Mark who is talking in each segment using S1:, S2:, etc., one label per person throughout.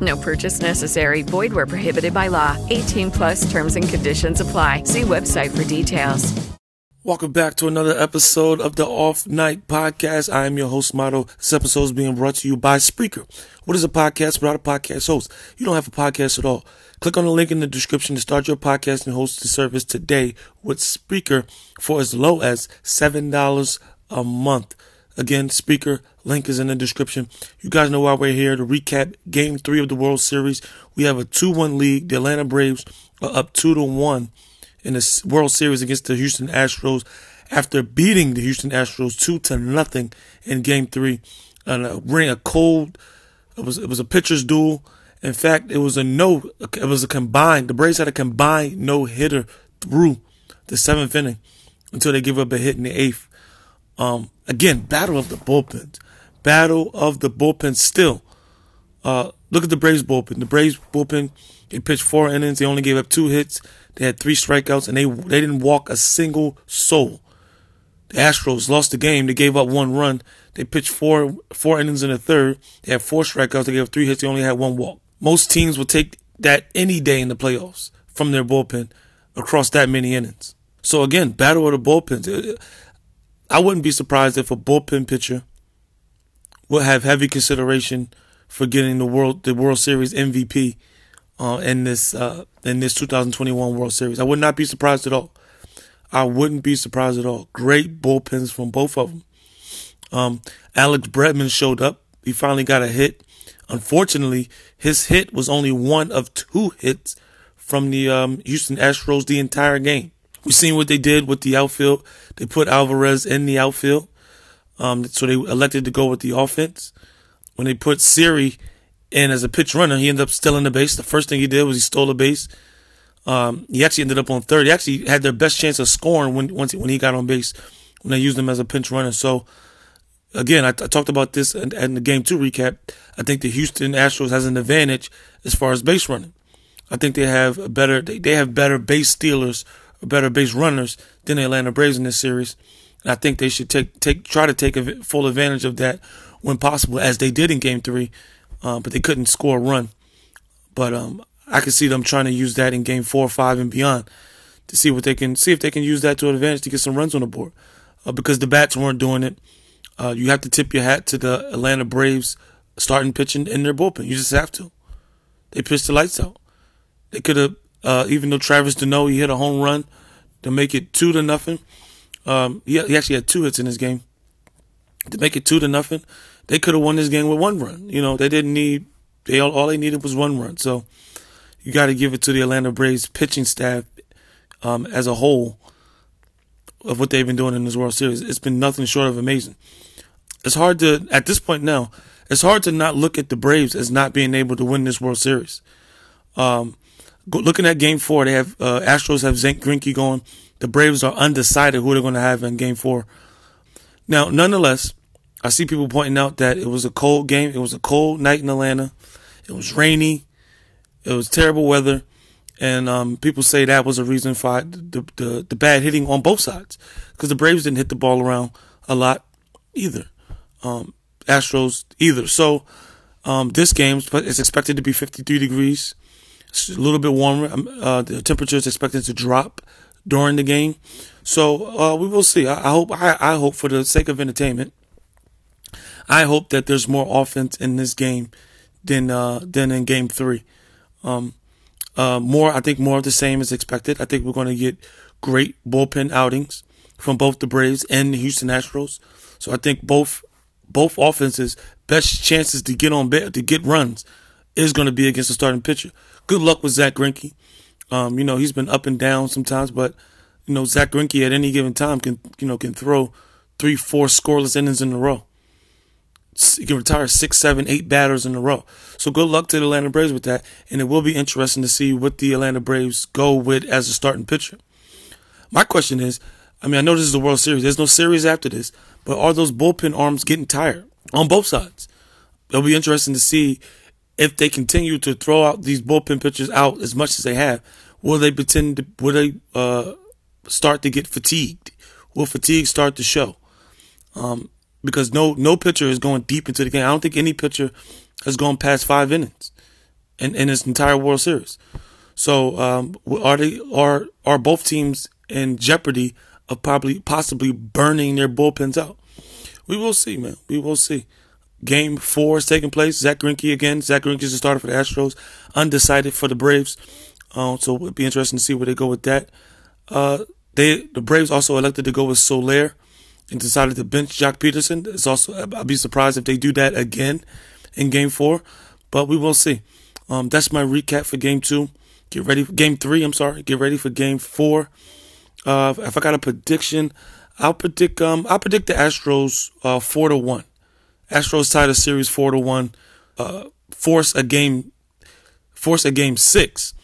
S1: No purchase necessary. Void where prohibited by law. 18 plus terms and conditions apply. See website for details.
S2: Welcome back to another episode of the Off Night Podcast. I am your host, Motto. This episode is being brought to you by Spreaker. What is a podcast without a podcast host? You don't have a podcast at all. Click on the link in the description to start your podcast and host the service today with Spreaker for as low as $7 a month. Again, Spreaker link is in the description. You guys know why we're here to recap game three of the World Series. We have a 2-1 lead. The Atlanta Braves are up 2 to 1 in the World Series against the Houston Astros after beating the Houston Astros 2 to nothing in game three. And a ring a cold, it was, it was a pitcher's duel. In fact, it was a no, it was a combined, the Braves had a combined no hitter through the seventh inning until they give up a hit in the eighth. Um, again, battle of the bullpens. Battle of the bullpen still. Uh, look at the Braves bullpen. The Braves bullpen, they pitched four innings. They only gave up two hits. They had three strikeouts and they, they didn't walk a single soul. The Astros lost the game. They gave up one run. They pitched four, four innings in the third. They had four strikeouts. They gave up three hits. They only had one walk. Most teams would take that any day in the playoffs from their bullpen across that many innings. So again, battle of the bullpens. I wouldn't be surprised if a bullpen pitcher will have heavy consideration for getting the world the World Series MVP uh, in this uh, in this 2021 World Series. I would not be surprised at all. I wouldn't be surprised at all. Great bullpens from both of them. Um, Alex Bregman showed up. He finally got a hit. Unfortunately, his hit was only one of two hits from the um, Houston Astros the entire game. We've seen what they did with the outfield. They put Alvarez in the outfield. Um, so they elected to go with the offense. When they put Siri in as a pitch runner, he ended up stealing the base. The first thing he did was he stole the base. Um, he actually ended up on third. He actually had their best chance of scoring when once when he got on base when they used him as a pinch runner. So again, I, I talked about this in, in, the game two recap. I think the Houston Astros has an advantage as far as base running. I think they have a better they, they have better base stealers better base runners than the Atlanta Braves in this series. And I think they should take take try to take a, full advantage of that when possible, as they did in Game Three, uh, but they couldn't score a run. But um, I can see them trying to use that in Game Four, Five, and beyond to see what they can see if they can use that to advantage to get some runs on the board. Uh, because the bats weren't doing it. Uh, you have to tip your hat to the Atlanta Braves starting pitching in their bullpen. You just have to. They pitched the lights out. They could have uh, even though Travis d'Arnaud he hit a home run to make it two to nothing. Um, he, he actually had two hits in this game to make it two to nothing. They could have won this game with one run. You know, they didn't need. They all, all they needed was one run. So you got to give it to the Atlanta Braves pitching staff um, as a whole of what they've been doing in this World Series. It's been nothing short of amazing. It's hard to at this point now. It's hard to not look at the Braves as not being able to win this World Series. Um, looking at Game Four, they have uh, Astros have Zack Greinke going. The Braves are undecided who they're going to have in Game Four. Now, nonetheless, I see people pointing out that it was a cold game. It was a cold night in Atlanta. It was rainy. It was terrible weather, and um, people say that was a reason for the, the, the bad hitting on both sides because the Braves didn't hit the ball around a lot either. Um, Astros either. So um, this game is expected to be 53 degrees. It's a little bit warmer. Um, uh, the temperature is expected to drop during the game, so uh, we will see. I, I hope. I, I, hope for the sake of entertainment, I hope that there's more offense in this game than uh, than in Game Three. Um, uh, more, I think more of the same is expected. I think we're going to get great bullpen outings from both the Braves and the Houston Astros. So I think both both offenses best chances to get on to get runs is going to be against the starting pitcher. Good luck with Zack Greinke. Um, you know he's been up and down sometimes, but you know Zack Greinke at any given time can you know can throw three, four scoreless innings in a row. He can retire six, seven, eight batters in a row. So good luck to the Atlanta Braves with that, and it will be interesting to see what the Atlanta Braves go with as a starting pitcher. My question is, I mean, I know this is the World Series. There's no series after this, but are those bullpen arms getting tired on both sides? It'll be interesting to see if they continue to throw out these bullpen pitchers out as much as they have. Will they pretend? To, will they uh, start to get fatigued? Will fatigue start to show? Um, because no no pitcher is going deep into the game. I don't think any pitcher has gone past five innings in, in this entire World Series. So um, are they are are both teams in jeopardy of probably possibly burning their bullpens out. We will see, man. We will see. Game four is taking place. Zack Greinke again. Zack Greinke is the starter for the Astros. Undecided for the Braves. Um, so it'll be interesting to see where they go with that. Uh, they the Braves also elected to go with Soler and decided to bench Joc Pederson. It's also I'd be surprised if they do that again in Game Four, but we will see. Um, that's my recap for Game Two. Get ready for Game Three. I'm sorry. Get ready for Game Four. Uh, if I got a prediction, I'll predict um I'll predict the Astros uh four to one. Astros tie the series four to one. Uh, force a game, force a game six,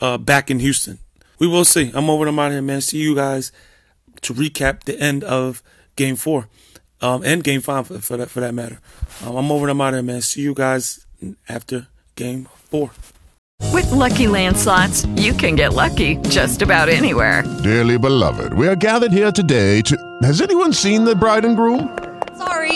S2: uh, back in Houston. We will see. I'm over them out here, man. See you guys to recap the end of Game Four, um, and Game Five for, for that for that matter. Um, I'm over them out here, man. See you guys after Game Four.
S1: With Lucky Land slots, you can get lucky just about anywhere.
S3: Dearly beloved, we are gathered here today to. Has anyone seen the bride and groom?
S4: Sorry,